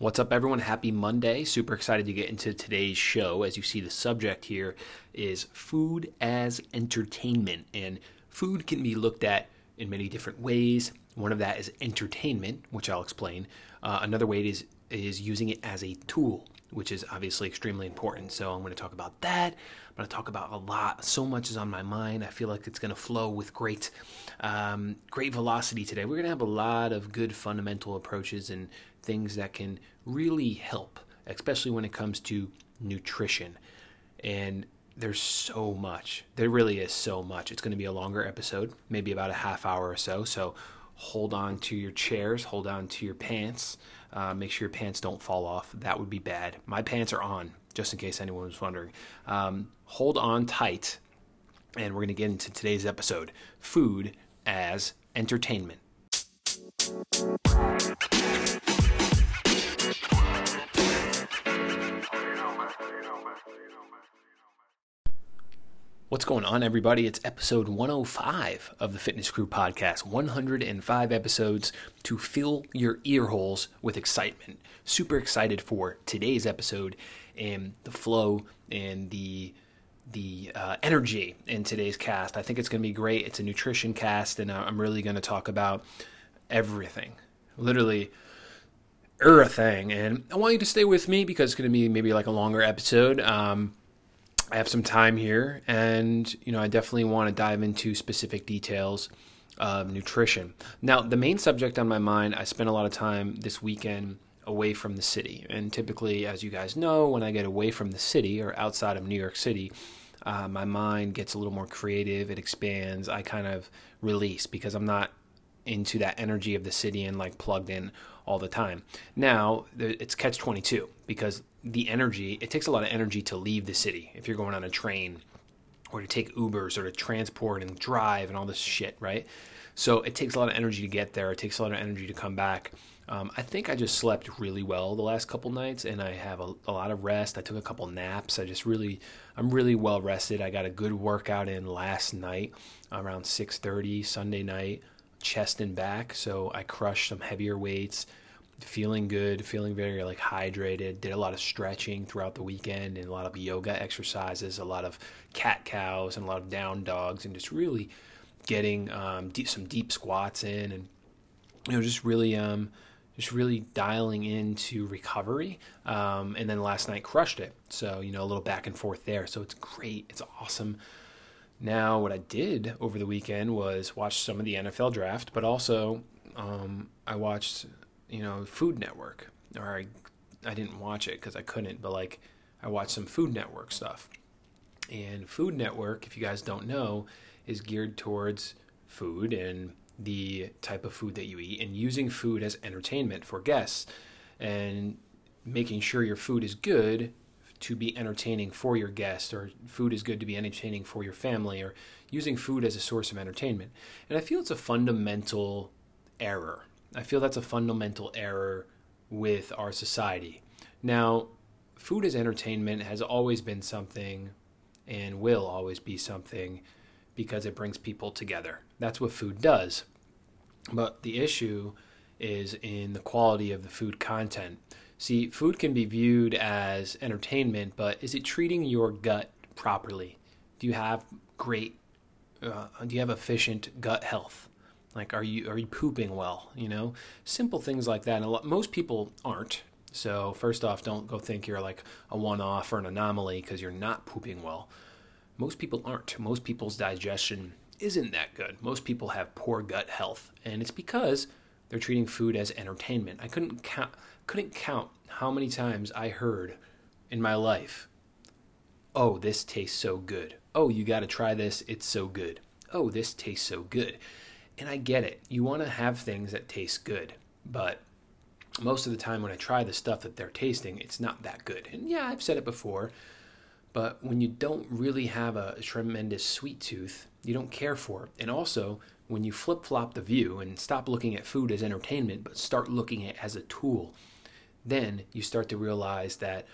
What's up, everyone? Happy Monday. Super excited to get into today's show. As you see, the subject here is food as entertainment. And food can be looked at in many different ways. One of that is entertainment, which I'll explain. Uh, another way is, is using it as a tool, which is obviously extremely important. So I'm going to talk about that. I'm going to talk about a lot. So much is on my mind. I feel like it's going to flow with great, um, great velocity today. We're going to have a lot of good fundamental approaches and things that can really help, especially when it comes to nutrition. And there's so much. There really is so much. It's going to be a longer episode, maybe about a half hour or so. So hold on to your chairs, hold on to your pants. Uh, make sure your pants don't fall off. That would be bad. My pants are on, just in case anyone was wondering. Um, hold on tight, and we're going to get into today's episode food as entertainment. What's going on, everybody? It's episode 105 of the Fitness Cru podcast. 105 episodes to fill your ear holes with excitement. Super excited for today's episode and the flow and the the uh, energy in today's cast. I think it's going to be great. It's a nutrition cast, and I'm really going to talk about everything, literally everything. And I want you to stay with me because it's going to be maybe like a longer episode. Um, I have some time here, and you know, I definitely want to dive into specific details of nutrition. Now, the main subject on my mind, I spent a lot of time this weekend away from the city, and typically, as you guys know, when I get away from the city or outside of New York City, uh, my mind gets a little more creative. It expands. I kind of release because I'm not into that energy of the city and like plugged in all the time. Now it's catch 22 because the energy, it takes a lot of energy to leave the city if you're going on a train or to take Ubers or to transport and drive and all this shit, right? So it takes a lot of energy to get there. It takes a lot of energy to come back. Um, I think I just slept really well the last couple nights, and I have a, a, lot of rest. I took a couple naps. I just really, I'm really well rested. I got a good workout in last night around 6:30 Sunday night chest and back. So I crushed some heavier weights, feeling good, feeling very like hydrated. Did a lot of stretching throughout the weekend and a lot of yoga exercises, a lot of cat cows and a lot of down dogs, and just really getting um, deep, some deep squats in, and you know just really um, just really dialing into recovery. Um, and then last night crushed it. So you know a little back and forth there. So it's great. It's awesome. Now, what I did over the weekend was watch some of the NFL draft, but also um, I watched, you know, Food Network. Or I, I didn't watch it because I couldn't, but like I watched some Food Network stuff. And Food Network, if you guys don't know, is geared towards food and the type of food that you eat and using food as entertainment for guests and making sure your food is good to be entertaining for your guest, or food is good to be entertaining for your family, or using food as a source of entertainment. And I feel it's a fundamental error. I feel that's a fundamental error with our society. Now, food as entertainment has always been something and will always be something because it brings people together. That's what food does. But the issue is in the quality of the food content. See, food can be viewed as entertainment, but is it treating your gut properly? Do you have great, uh, do you have efficient gut health? Like, are you are you pooping well? You know, simple things like that. And lot, most people aren't. So first off, don't go think you're like a one-off or an anomaly because you're not pooping well. Most people aren't. Most people's digestion isn't that good. Most people have poor gut health, and it's because they're treating food as entertainment. I couldn't count couldn't count how many times I heard in my life, "Oh, this tastes so good. Oh, you got to try this. It's so good. Oh, this tastes so good." And I get it. You want to have things that taste good, but most of the time when I try the stuff that they're tasting, it's not that good. And yeah, I've said it before, but when you don't really have a, tremendous sweet tooth, you don't care for it. And also, when you flip flop the view and stop looking at food as entertainment, but start looking at it as a tool, then you start to realize that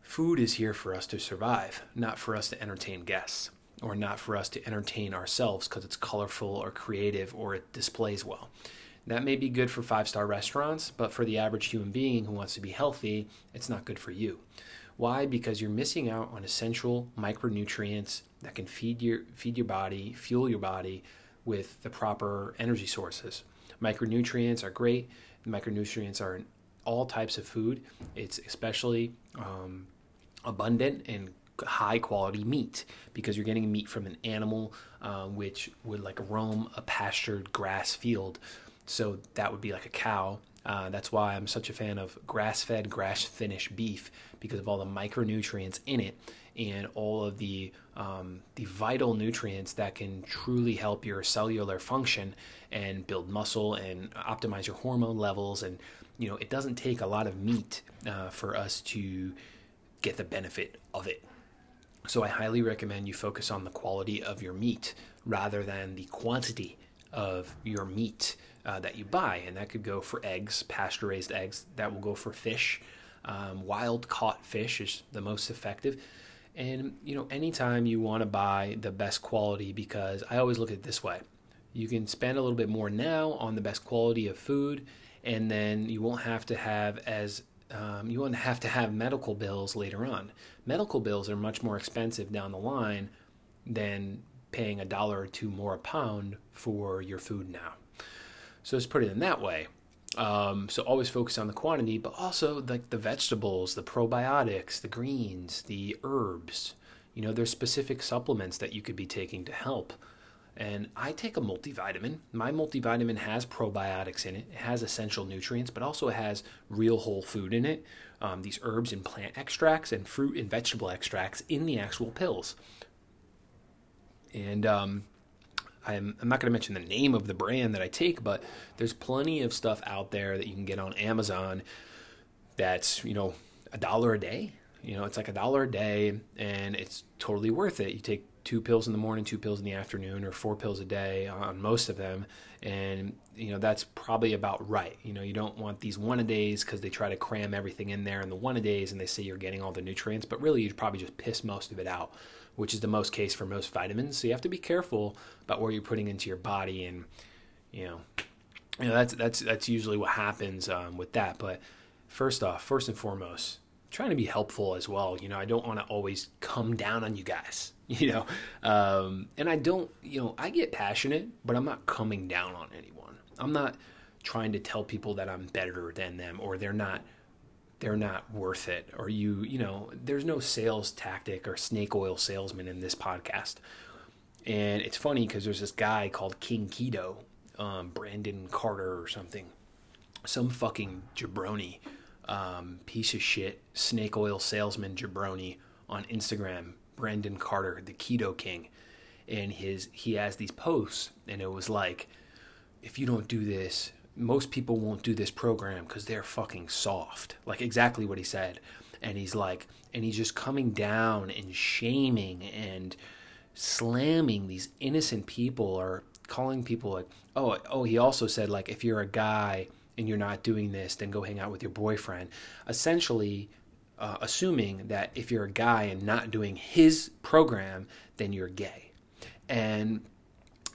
food is here for us to survive, not for us to entertain guests or not for us to entertain ourselves because it's colorful or creative or it displays well. That may be good for five star restaurants, but for the average human being who wants to be healthy, it's not good for you. Why? Because you're missing out on essential micronutrients that can feed your feed your body, fuel your body with the proper energy sources. Micronutrients are great. Micronutrients are in all types of food. It's especially um, abundant in high quality meat because you're getting meat from an animal uh, which would like roam a pastured grass field. So that would be like a cow. Uh, that's why I'm such a fan of grass fed, grass finished beef because of all the micronutrients in it and all of the um, the vital nutrients that can truly help your cellular function and build muscle and optimize your hormone levels. And you know, it doesn't take a lot of meat uh, for us to get the benefit of it. So I highly recommend you focus on the quality of your meat rather than the quantity of your meat uh, that you buy. And that could go for eggs, pasture raised eggs. That will go for fish. Um, wild caught fish is the most effective. And, you know, anytime you want to buy the best quality, because I always look at it this way you can spend a little bit more now on the best quality of food, and then you won't have to have as um, you won't have to have medical bills later on. Medical bills are much more expensive down the line than paying a dollar or two more a pound for your food now. So let's put it in that way. Um, so always focus on the quantity, but also like the vegetables, the probiotics, the greens, the herbs. You know, there's specific supplements that you could be taking to help. And I take a multivitamin. My multivitamin has probiotics in it. It has essential nutrients, but also it has real whole food in it. Um, these herbs and plant extracts and fruit and vegetable extracts in the actual pills. And um, I'm, I'm not going to mention the name of the brand that I take, but there's plenty of stuff out there that you can get on Amazon that's, you know, a dollar a day. You know, it's like a dollar a day and it's totally worth it. You take two pills in the morning, two pills in the afternoon, or four pills a day on most of them. And, you know, that's probably about right. You know, you don't want these one a days because they try to cram everything in there in the one a days and they say you're getting all the nutrients, but really you'd probably just piss most of it out which is the most case for most vitamins. So you have to be careful about where you're putting into your body, and you know, you know that's that's that's usually what happens um, with that. But first off, first and foremost, trying to be helpful as well. You know, I don't want to always come down on you guys. You know, um, and I don't. You know, I get passionate, but I'm not coming down on anyone. I'm not trying to tell people that I'm better than them or they're not they're not worth it or you you know there's no sales tactic or snake oil salesman in this podcast. And it's funny because there's this guy called king keto um, brandon carter or something some fucking jabroni um, piece of shit snake oil salesman jabroni on instagram brandon carter the keto king. And his he has these posts and it was like if you don't do this most people won't do this program because they're fucking soft. Like exactly what he said. And he's like, and he's just coming down and shaming and slamming these innocent people or calling people like, oh, oh, he also said, like, if you're a guy and you're not doing this, then go hang out with your boyfriend. Essentially, uh, assuming that if you're a guy and not doing his program, then you're gay. And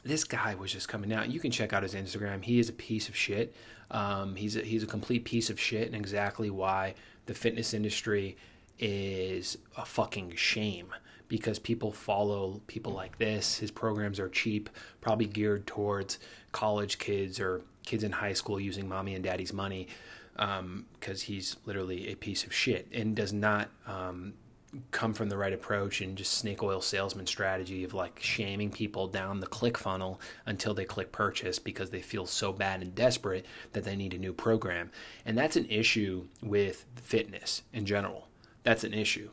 this guy was just coming out. You can check out his Instagram. He is a piece of shit. Um, he's a, he's a complete piece of shit, and exactly why the fitness industry is a fucking shame because people follow people like this. His programs are cheap, probably geared towards college kids or kids in high school using mommy and daddy's money because um, he's literally a piece of shit and does not um, come from the right approach and just snake oil salesman strategy of like shaming people down the click funnel until they click purchase because they feel so bad and desperate that they need a new program. And that's an issue with fitness in general. That's an issue.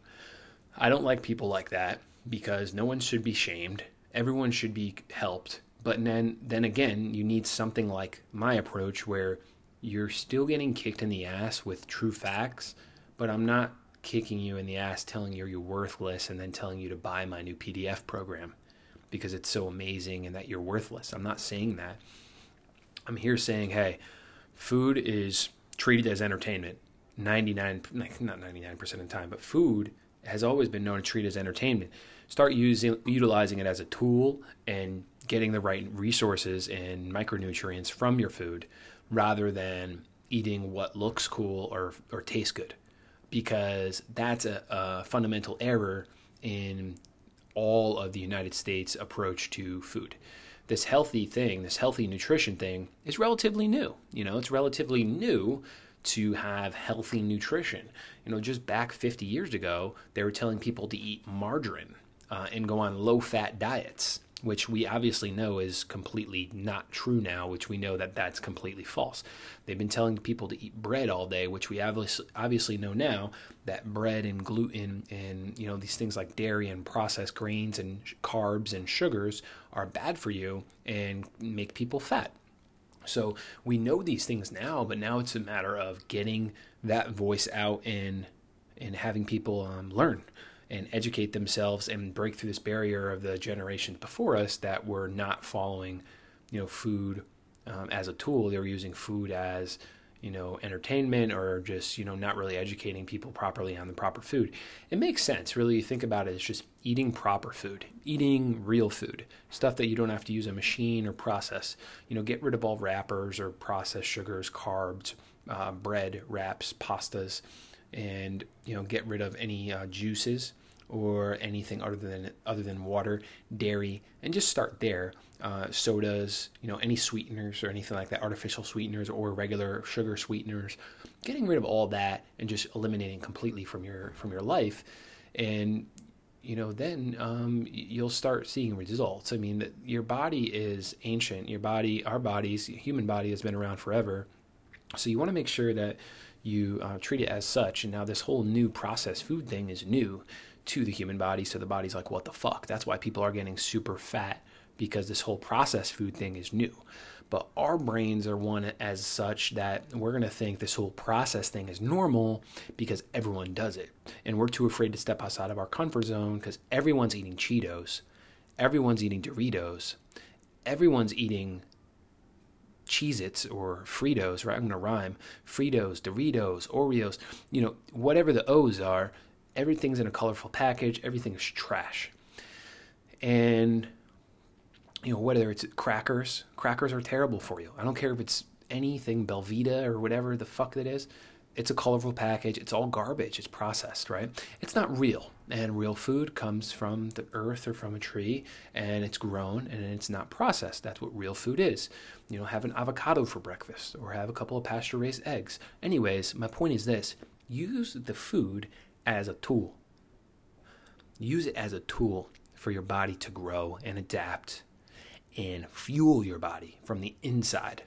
I don't like people like that because no one should be shamed. Everyone should be helped. But then then again, you need something like my approach where you're still getting kicked in the ass with true facts, but I'm not kicking you in the ass, telling you you're worthless, and then telling you to buy my new PDF program because it's so amazing and that you're worthless. I'm not saying that. I'm here saying, hey, food is treated as entertainment 99, not 99% of the time, but food has always been known to treat as entertainment. Start using utilizing it as a tool and getting the right resources and micronutrients from your food rather than eating what looks cool or, or tastes good. Because that's a, a fundamental error in all of the United States approach to food. This healthy thing, this healthy nutrition thing, is relatively new. You know, it's relatively new to have healthy nutrition. You know, just back 50 years ago, they were telling people to eat margarine uh, and go on low fat diets which we obviously know is completely not true now, which we know that that's completely false. They've been telling people to eat bread all day, which we obviously know now that bread and gluten and you know these things like dairy and processed grains and carbs and sugars are bad for you and make people fat. So we know these things now, but now it's a matter of getting that voice out and and having people um, learn and educate themselves and break through this barrier of the generations before us that were not following, you know, food um, as a tool. They were using food as, you know, entertainment or just, you know, not really educating people properly on the proper food. It makes sense, really. You think about it, it's just eating proper food, eating real food, stuff that you don't have to use a machine or process. You know, get rid of all wrappers or processed sugars, carbs, uh, bread, wraps, pastas and you know get rid of any uh, juices or anything other than other than water, dairy, and just start there. Uh, sodas, you know, any sweeteners or anything like that, artificial sweeteners or regular sugar sweeteners, getting rid of all that and just eliminating completely from your from your life, and you know then um, you'll start seeing results. I mean, your body is ancient. Your body, our bodies, human body has been around forever, so you want to make sure that you uh, treat it as such. And now this whole new processed food thing is new to the human body. So the body's like, what the fuck? That's why people are getting super fat because this whole processed food thing is new. But our brains are one as such that we're going to think this whole process thing is normal because everyone does it. And we're too afraid to step outside of our comfort zone because everyone's eating Cheetos, everyone's eating Doritos, everyone's eating Cheez Its or Fritos, right? I'm going to rhyme. Fritos, Doritos, Oreos, you know, whatever the O's are, everything's in a colorful package, everything is trash. And, you know, whether it's crackers, crackers are terrible for you. I don't care if it's anything Belvita or whatever the fuck that is. It's a colorful package. It's all garbage. It's processed, right? It's not real. And real food comes from the earth or from a tree and it's grown and it's not processed. That's what real food is. You know, have an avocado for breakfast or have a couple of pasture raised eggs. Anyways, my point is this use the food as a tool. Use it as a tool for your body to grow and adapt and fuel your body from the inside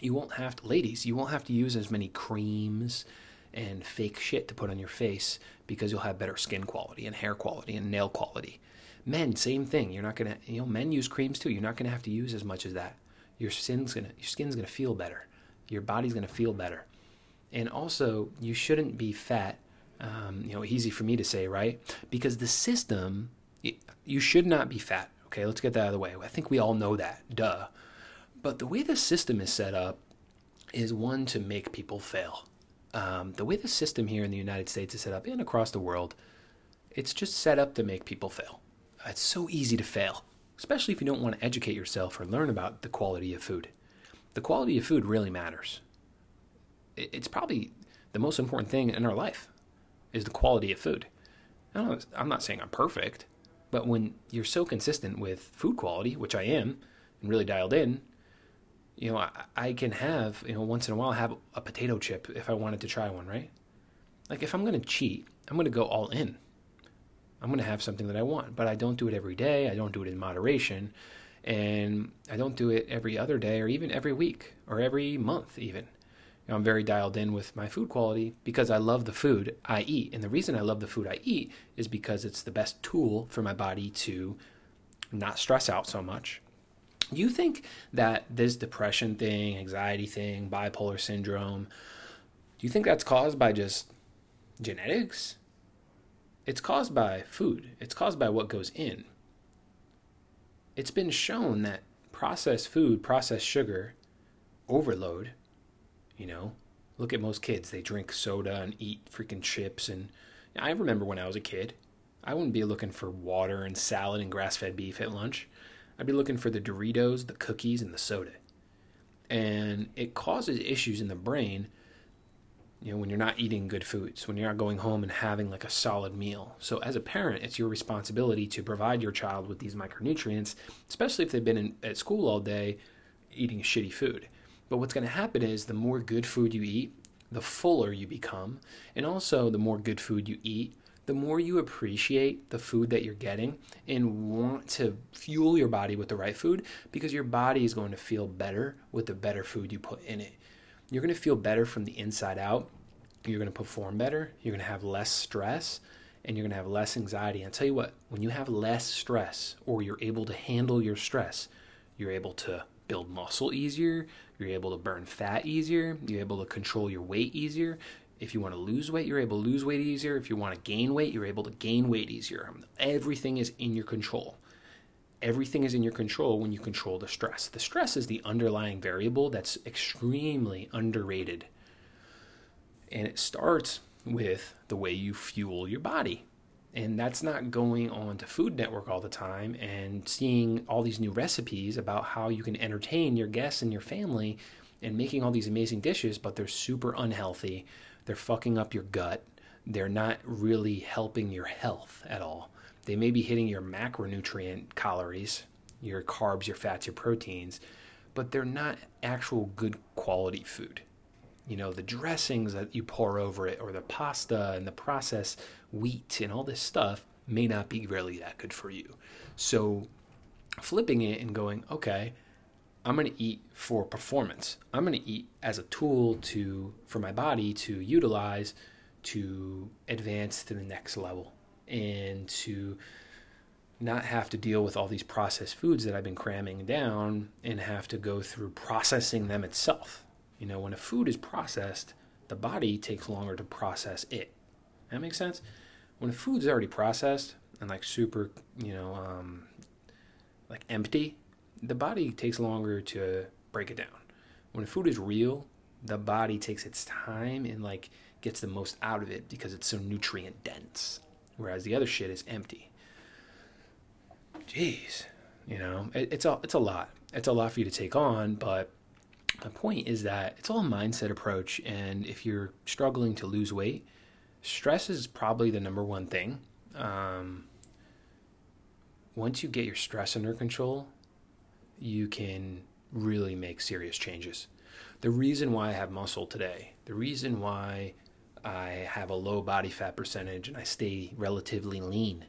you won't have to, ladies, you won't have to use as many creams and fake shit to put on your face because you'll have better skin quality and hair quality and nail quality. Men, same thing. You're not gonna, you know, men use creams too. You're not gonna have to use as much as that. Your skin's gonna, your skin's gonna feel better. Your body's gonna feel better. And also, you shouldn't be fat. Um, you know, easy for me to say, right? Because the system, you should not be fat. Okay, let's get that out of the way. I think we all know that. Duh. But the way the system is set up is one to make people fail. Um, the way the system here in the United States is set up and across the world, it's just set up to make people fail. It's so easy to fail, especially if you don't want to educate yourself or learn about the quality of food. The quality of food really matters. It's probably the most important thing in our life is the quality of food. I'm not saying I'm perfect, but when you're so consistent with food quality, which I am, and really dialed in, you know, I, I can have, you know, once in a while have a potato chip if I wanted to try one, right? Like if I'm going to cheat, I'm going to go all in. I'm going to have something that I want, but I don't do it every day. I don't do it in moderation. And I don't do it every other day or even every week or every month, even. You know, I'm very dialed in with my food quality because I love the food I eat. And the reason I love the food I eat is because it's the best tool for my body to not stress out so much, do you think that this depression thing, anxiety thing, bipolar syndrome, do you think that's caused by just genetics? It's caused by food, it's caused by what goes in. It's been shown that processed food, processed sugar, overload, you know, look at most kids. They drink soda and eat freaking chips. And I remember when I was a kid, I wouldn't be looking for water and salad and grass fed beef at lunch. I'd be looking for the Doritos, the cookies, and the soda. And it causes issues in the brain, you know, when you're not eating good foods, when you're not going home and having like a solid meal. So as a parent, it's your responsibility to provide your child with these micronutrients, especially if they've been in, at school all day eating shitty food. But what's going to happen is the more good food you eat, the fuller you become. And also, the more good food you eat, the more you appreciate the food that you're getting and want to fuel your body with the right food because your body is going to feel better with the better food you put in it. You're going to feel better from the inside out. You're going to perform better. You're going to have less stress and you're going to have less anxiety. And I'll tell you what, when you have less stress or you're able to handle your stress, you're able to build muscle easier. You're able to burn fat easier. You're able to control your weight easier. If you want to lose weight, you're able to lose weight easier. If you want to gain weight, you're able to gain weight easier. Everything is in your control. Everything is in your control when you control the stress. The stress is the underlying variable that's extremely underrated. And it starts with the way you fuel your body. And that's not going on to Food Network all the time and seeing all these new recipes about how you can entertain your guests and your family and making all these amazing dishes, but they're super unhealthy. They're fucking up your gut. They're not really helping your health at all. They may be hitting your macronutrient calories, your carbs, your fats, your proteins, but they're not actual good quality food. You know, the dressings that you pour over it, or the pasta and the processed wheat and all this stuff may not be really that good for you. So, flipping it and going, okay, I'm going to eat for performance. I'm going to eat as a tool to for my body to utilize to advance to the next level and to not have to deal with all these processed foods that I've been cramming down and have to go through processing them itself. You know, when a food is processed, the body takes longer to process it. That makes sense? When a food's already processed and like super, you know, um, like empty, the body takes longer to break it down. When food is real, the body takes its time and like gets the most out of it because it's so nutrient dense. Whereas the other shit is empty. Jeez, you know, it, it's a it's a lot. It's a lot for you to take on, but the point is that it's all a mindset approach. And if you're struggling to lose weight, stress is probably the number one thing. Um, once you get your stress under control, you can really make serious changes. The reason why I have muscle today, the reason why I have a low body fat percentage and I stay relatively lean,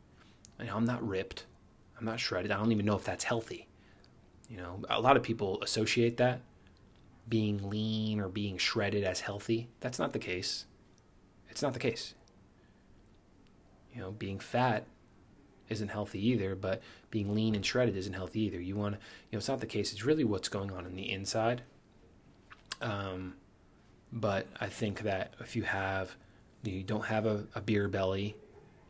and I'm not ripped, I'm not shredded. I don't even know if that's healthy. You know, a lot of people associate that being lean or being shredded as healthy. That's not the case. It's not the case. You know, being fat isn't healthy either, but being lean and shredded isn't healthy either. You want to, you know, it's not the case. It's really what's going on in the inside. Um, but I think that if you have, you don't have a, a beer belly,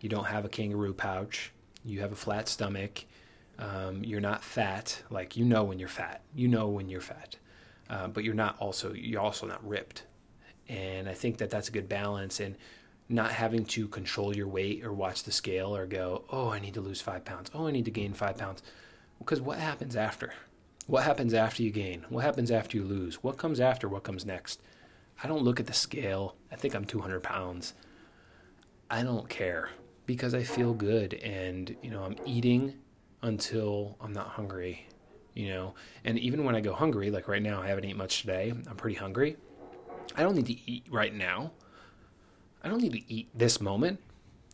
you don't have a kangaroo pouch, you have a flat stomach, um, you're not fat. Like you know when you're fat, you know when you're fat, uh, but you're not also you're also not ripped. And I think that that's a good balance. And not having to control your weight or watch the scale or go, oh, I need to lose five pounds. Oh, I need to gain five pounds. Because what happens after? What happens after you gain? What happens after you lose? What comes after? What comes next? I don't look at the scale. I think I'm 200 pounds. I don't care because I feel good and, you know, I'm eating until I'm not hungry, you know. And even when I go hungry, like right now, I haven't eaten much today, I'm pretty hungry. I don't need to eat right now. I don't need to eat this moment.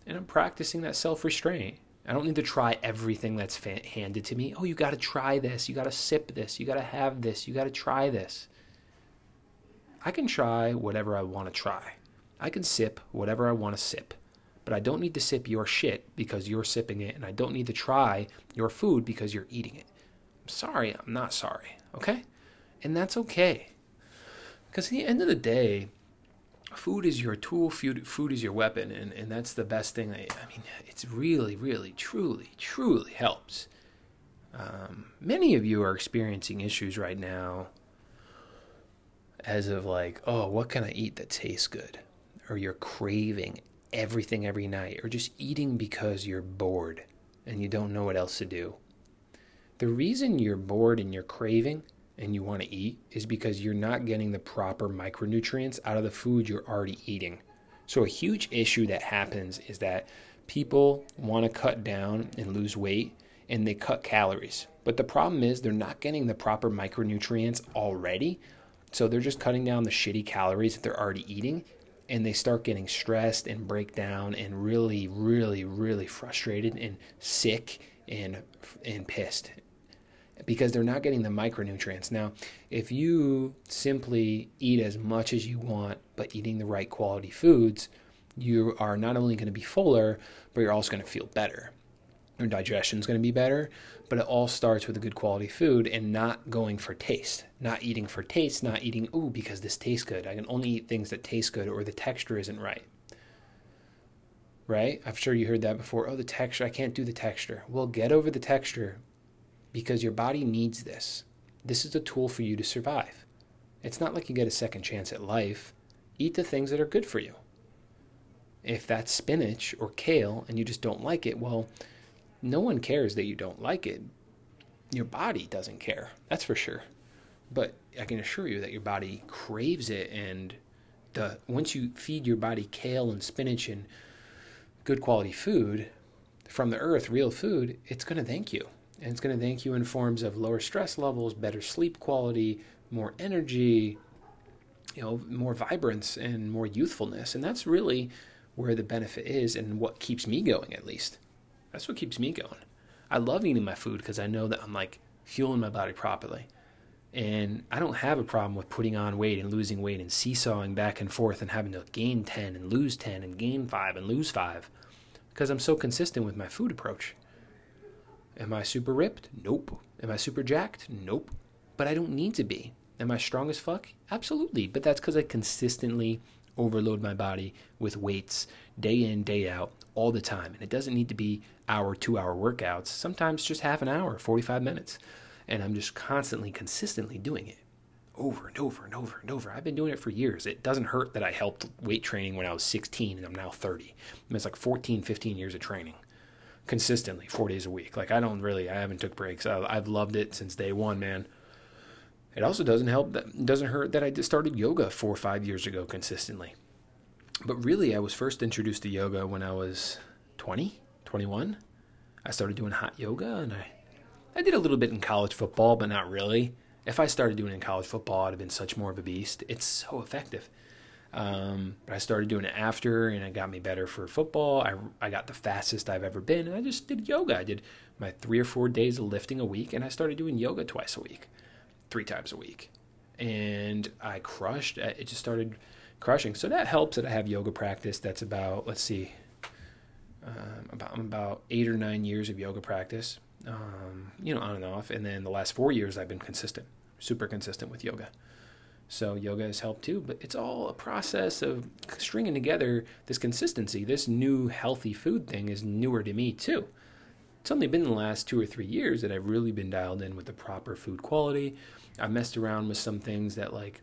And I'm practicing that self restraint. I don't need to try everything that's fa- handed to me. Oh, you got to try this. You got to sip this. You got to have this. You got to try this. I can try whatever I want to try. I can sip whatever I want to sip. But I don't need to sip your shit because you're sipping it. And I don't need to try your food because you're eating it. I'm sorry. I'm not sorry. Okay? And that's okay. Because at the end of the day, food is your tool, food, food is your weapon, and, and that's the best thing. I, I mean, it's really, really, truly, truly helps. Um, many of you are experiencing issues right now as of like, oh, what can I eat that tastes good? Or you're craving everything every night, or just eating because you're bored and you don't know what else to do. The reason you're bored and you're craving and you want to eat is because you're not getting the proper micronutrients out of the food you're already eating. So, a huge issue that happens is that people want to cut down and lose weight and they cut calories. But the problem is they're not getting the proper micronutrients already. So, they're just cutting down the shitty calories that they're already eating and they start getting stressed and break down and really, really, really frustrated and sick and and pissed because they're not getting the micronutrients. Now, if you simply eat as much as you want, but eating the right quality foods, you are not only going to be fuller, but you're also going to feel better. Your digestion is going to be better, but it all starts with a good quality food and not going for taste. Not eating for taste, not eating, ooh, because this tastes good. I can only eat things that taste good or the texture isn't right. Right? I'm sure you heard that before. Oh, the texture, I can't do the texture. Well, get over the texture because your body needs this. This is a tool for you to survive. It's not like you get a second chance at life. Eat the things that are good for you. If that's spinach or kale and you just don't like it, well, no one cares that you don't like it. Your body doesn't care, that's for sure. But I can assure you that your body craves it and the once you feed your body kale and spinach and good quality food from the earth, real food, it's going to thank you. And it's going to thank you in forms of lower stress levels, better sleep quality, more energy, you know, more vibrance and more youthfulness. And that's really where the benefit is and what keeps me going at least. That's what keeps me going. I love eating my food because I know that I'm like fueling my body properly. And I don't have a problem with putting on weight and losing weight and seesawing back and forth and having to gain 10 and lose 10 and gain 5 and lose 5 because I'm so consistent with my food approach. Am I super ripped? Nope. Am I super jacked? Nope. But I don't need to be. Am I strong as fuck? Absolutely. But that's because I consistently overload my body with weights day in, day out, all the time. And it doesn't need to be hour, two hour workouts, sometimes just half an hour, 45 minutes. And I'm just constantly, consistently doing it over and over and over and over. I've been doing it for years. It doesn't hurt that I helped weight training when I was 16 and I'm now 30. I mean, it's like 14, 15 years of training consistently four days a week. Like I don't really, I haven't took breaks. I, have loved it since day one, man. It also doesn't help that doesn't hurt that I started yoga four or five years ago consistently. But really, I was first introduced to yoga when I was 20, 21. I started doing hot yoga and I, I did a little bit in college football, but not really. If I started doing it in college football, I'd have been such more of a beast. It's so effective. Um, but I started doing it after, and it got me better for football. I, I got the fastest I've ever been, and I just did yoga. I did my three or four days of lifting a week, and I started doing yoga twice a week, three times a week, and I crushed. It just started crushing. So that helps that I have yoga practice. That's about let's see, um, about about eight or nine years of yoga practice. Um, you know, on and off, and then the last four years I've been consistent, super consistent with yoga. So yoga has helped too, but it's all a process of stringing together this consistency. This new healthy food thing is newer to me too. It's only been the last two or three years that I've really been dialed in with the proper food quality. I messed around with some things that like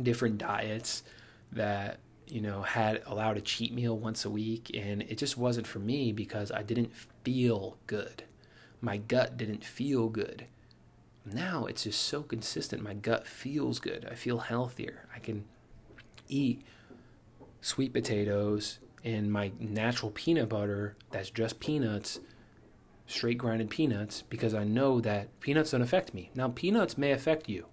different diets that you know had allowed a cheat meal once a week and it just wasn't for me because I didn't feel good. My gut didn't feel good now it's just so consistent. My gut feels good. I feel healthier. I can eat sweet potatoes and my natural peanut butter that's just peanuts, straight grinded peanuts, because I know that peanuts don't affect me. Now, peanuts may affect you.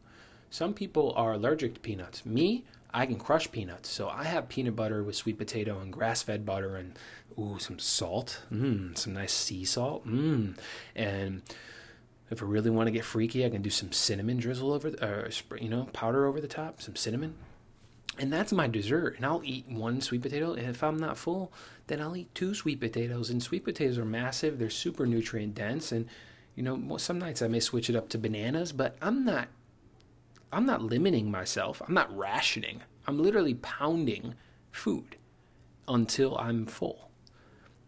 Some people are allergic to peanuts. Me, I can crush peanuts. So I have peanut butter with sweet potato and grass fed butter and, ooh, some salt. Mmm, some nice sea salt. Mmm. And if I really want to get freaky, I can do some cinnamon drizzle over, the, or you know, powder over the top, some cinnamon, and that's my dessert. And I'll eat one sweet potato, and if I'm not full, then I'll eat two sweet potatoes. And sweet potatoes are massive; they're super nutrient dense, and you know, some nights I may switch it up to bananas, but I'm not. I'm not limiting myself. I'm not rationing. I'm literally pounding food until I'm full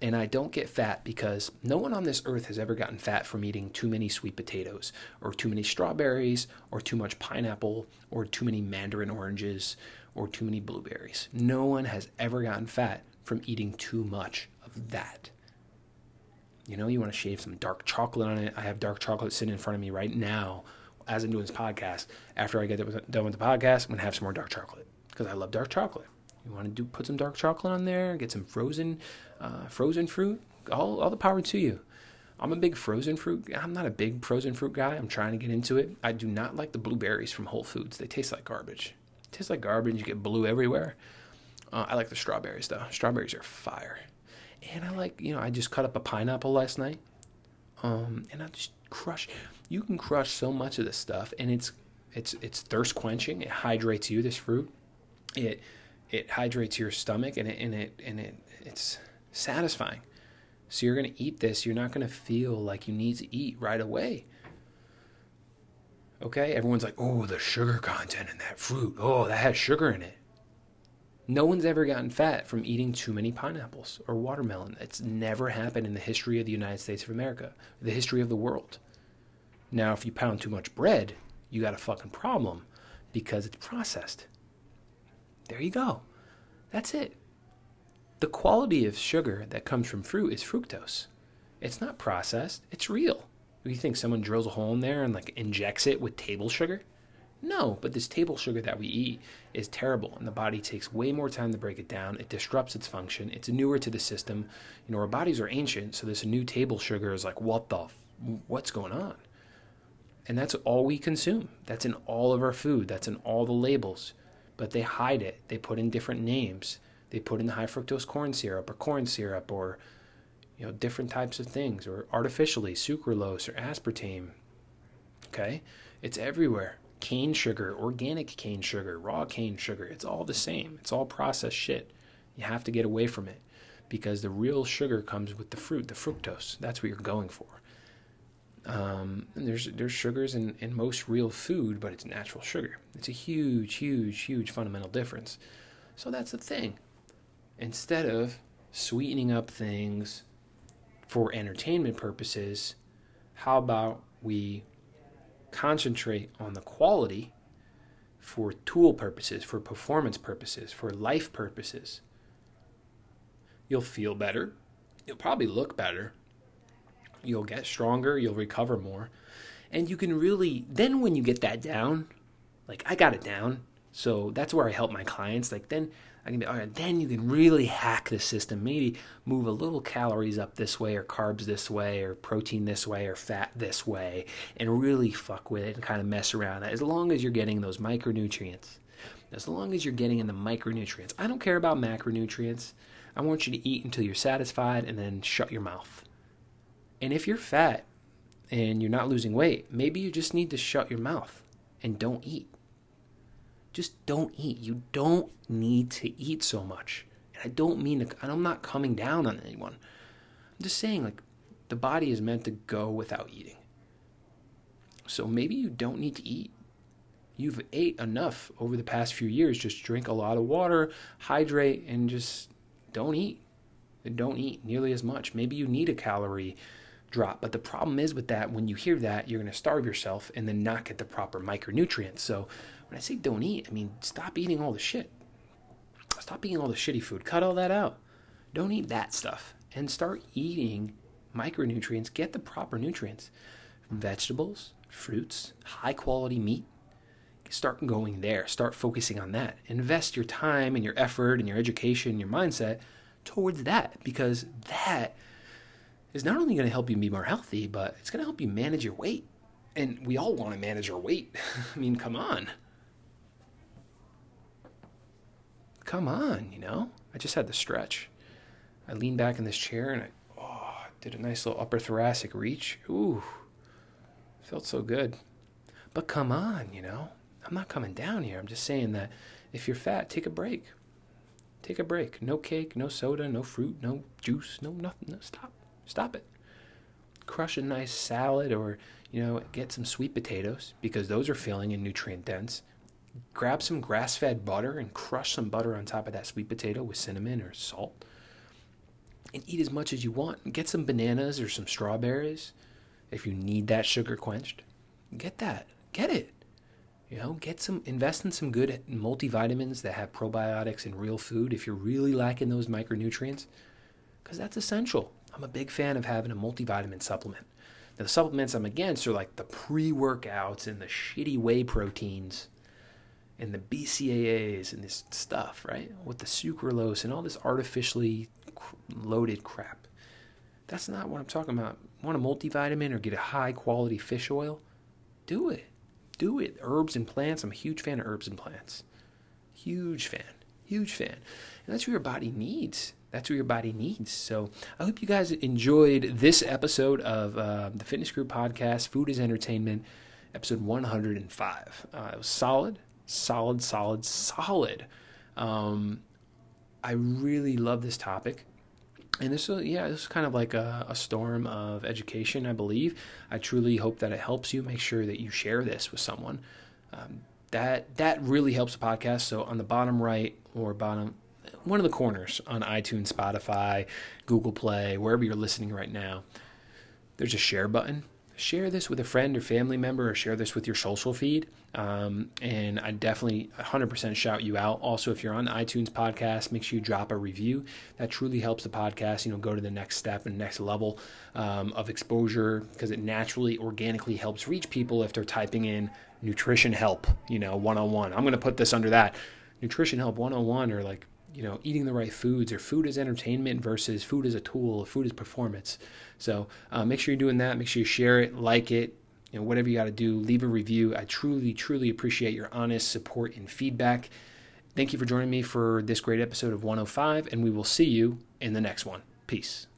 and I don't get fat because no one on this earth has ever gotten fat from eating too many sweet potatoes or too many strawberries or too much pineapple or too many mandarin oranges or too many blueberries. No one has ever gotten fat from eating too much of that. You know, you want to shave some dark chocolate on it. I have dark chocolate sitting in front of me right now as I'm doing this podcast. After I get done with the podcast, I'm going to have some more dark chocolate because I love dark chocolate. You want to do put some dark chocolate on there, get some frozen uh, frozen fruit. All, all the power to you. I'm a big frozen fruit. I'm not a big frozen fruit guy. I'm trying to get into it. I do not like the blueberries from Whole Foods. They taste like garbage. It tastes like garbage. You get blue everywhere. Uh, I like the strawberries though. Strawberries are fire. And I like, you know, I just cut up a pineapple last night. Um, and I just crush. You can crush so much of this stuff, and it's it's it's thirst quenching. It hydrates you. This fruit, it it hydrates your stomach, and it and it and it it's satisfying. So you're gonna eat this. You're not gonna feel like you need to eat right away. Okay, everyone's like, oh, the sugar content in that fruit. Oh, that has sugar in it. No one's ever gotten fat from eating too many pineapples or watermelon. It's never happened in the history of the United States of America, the history of the world. Now, if you pound too much bread, you got a fucking problem because it's processed. There you go. That's it. The quality of sugar that comes from fruit is fructose. It's not processed, it's real. You think someone drills a hole in there and like injects it with table sugar? No, but this table sugar that we eat is terrible, and the body takes way more time to break it down. It disrupts its function. It's newer to the system. You know, our bodies are ancient, so this new table sugar is like, what the, f- what's going on? And that's all we consume. That's in all of our food. That's in all the labels. But they hide it. They put in different names. They put in the high fructose corn syrup or corn syrup or you know different types of things or artificially sucralose or aspartame. Okay, it's everywhere cane sugar, organic cane sugar, raw cane sugar. It's all the same. It's all processed shit. You have to get away from it because the real sugar comes with the fruit, the fructose. That's what you're going for. Um, there's there's sugars in, in most real food, but it's natural sugar. It's a huge, huge, huge fundamental difference. So that's the thing. Instead of sweetening up things for entertainment purposes, how about we concentrate on the quality for tool purposes, for performance purposes, for life purposes, you'll feel better. You'll probably look better. You'll get stronger. You'll recover more. And you can really, then when you get that down, like I got it down. So that's where I help my clients. Like then I can be, all right, then you can really hack the system. Maybe move a little calories up this way, or carbs this way, or protein this way, or fat this way, and really fuck with it and kind of mess around. As long as you're getting those micronutrients, as long as you're getting in the micronutrients. I don't care about macronutrients. I want you to eat until you're satisfied and then shut your mouth. And if you're fat and you're not losing weight, maybe you just need to shut your mouth and don't eat just don't eat. You don't need to eat so much. And I don't mean to, I'm not coming down on anyone. I'm just saying, like, the body is meant to go without eating. So maybe you don't need to eat. You've ate enough over the past few years. Just drink a lot of water, hydrate, and just don't eat. Don't eat nearly as much. Maybe you need a calorie drop. But the problem is with that, when you hear that, you're going to starve yourself and then not get the proper micronutrients. So when I say don't eat, I mean stop eating all the shit. Stop eating all the shitty food. Cut all that out. Don't eat that stuff and start eating micronutrients. Get the proper nutrients. Vegetables, fruits, high quality meat. Start going there. Start focusing on that. Invest your time and your effort and your education and your mindset towards that because that is not only going to help you be more healthy, but it's going to help you manage your weight. And we all want to manage our weight. I mean, come on. come on, you know? I just had to stretch. I leaned back in this chair and I oh, did a nice little upper thoracic reach. Ooh, felt so good. But come on, you know? I'm not coming down here. I'm just saying that if you're fat, take a break. Take a break. No cake, no soda, no fruit, no juice, no nothing. No, stop. Stop it. Crush a nice salad or, you know, get some sweet potatoes because those are filling and nutrient dense grab some grass fed butter and crush some butter on top of that sweet potato with cinnamon or salt. And eat as much as you want. Get some bananas or some strawberries if you need that sugar quenched. Get that. Get it. You know, get some, invest in some good multivitamins that have probiotics and real food if you're really lacking those micronutrients, because that's essential. I'm a big fan of having a multivitamin supplement. Now, the supplements I'm against are like the pre workouts and the shitty whey proteins and the BCAAs and this stuff, right? With the sucralose and all this artificially loaded crap. That's not what I'm talking about. Want a multivitamin or get a high quality fish oil? Do it. Do it. Herbs and plants. I'm a huge fan of herbs and plants. Huge fan. Huge fan. And that's what your body needs. That's what your body needs. So I hope you guys enjoyed this episode of uh, the Fitness Cru podcast, Food is Entertainment, episode 105. Uh, it was solid, solid, solid, solid. Um, I really love this topic. And this is, yeah, this is kind of like a, a, storm of education, I believe. I truly hope that it helps you. Make sure that you share this with someone. Um, that that really helps the podcast. So on the bottom right or bottom one of the corners on iTunes, Spotify, Google Play, wherever you're listening right now, there's a share button. Share this with a friend or family member, or share this with your social feed. Um, and I definitely 100% shout you out. Also, if you're on iTunes podcast, make sure you drop a review. That truly helps the podcast, you know, go to the next step and next level um, of exposure because it naturally, organically helps reach people if they're typing in nutrition help, you know, one on one. I'm going to put this under that nutrition help 101 or like you know eating the right foods or food as entertainment versus food as a tool food as performance. So uh, make sure you're doing that. Make sure you share it like it you know whatever you got to do leave a review. I truly truly appreciate your honest support and feedback. Thank you for joining me for this great episode of 105 and we will see you in the next one. Peace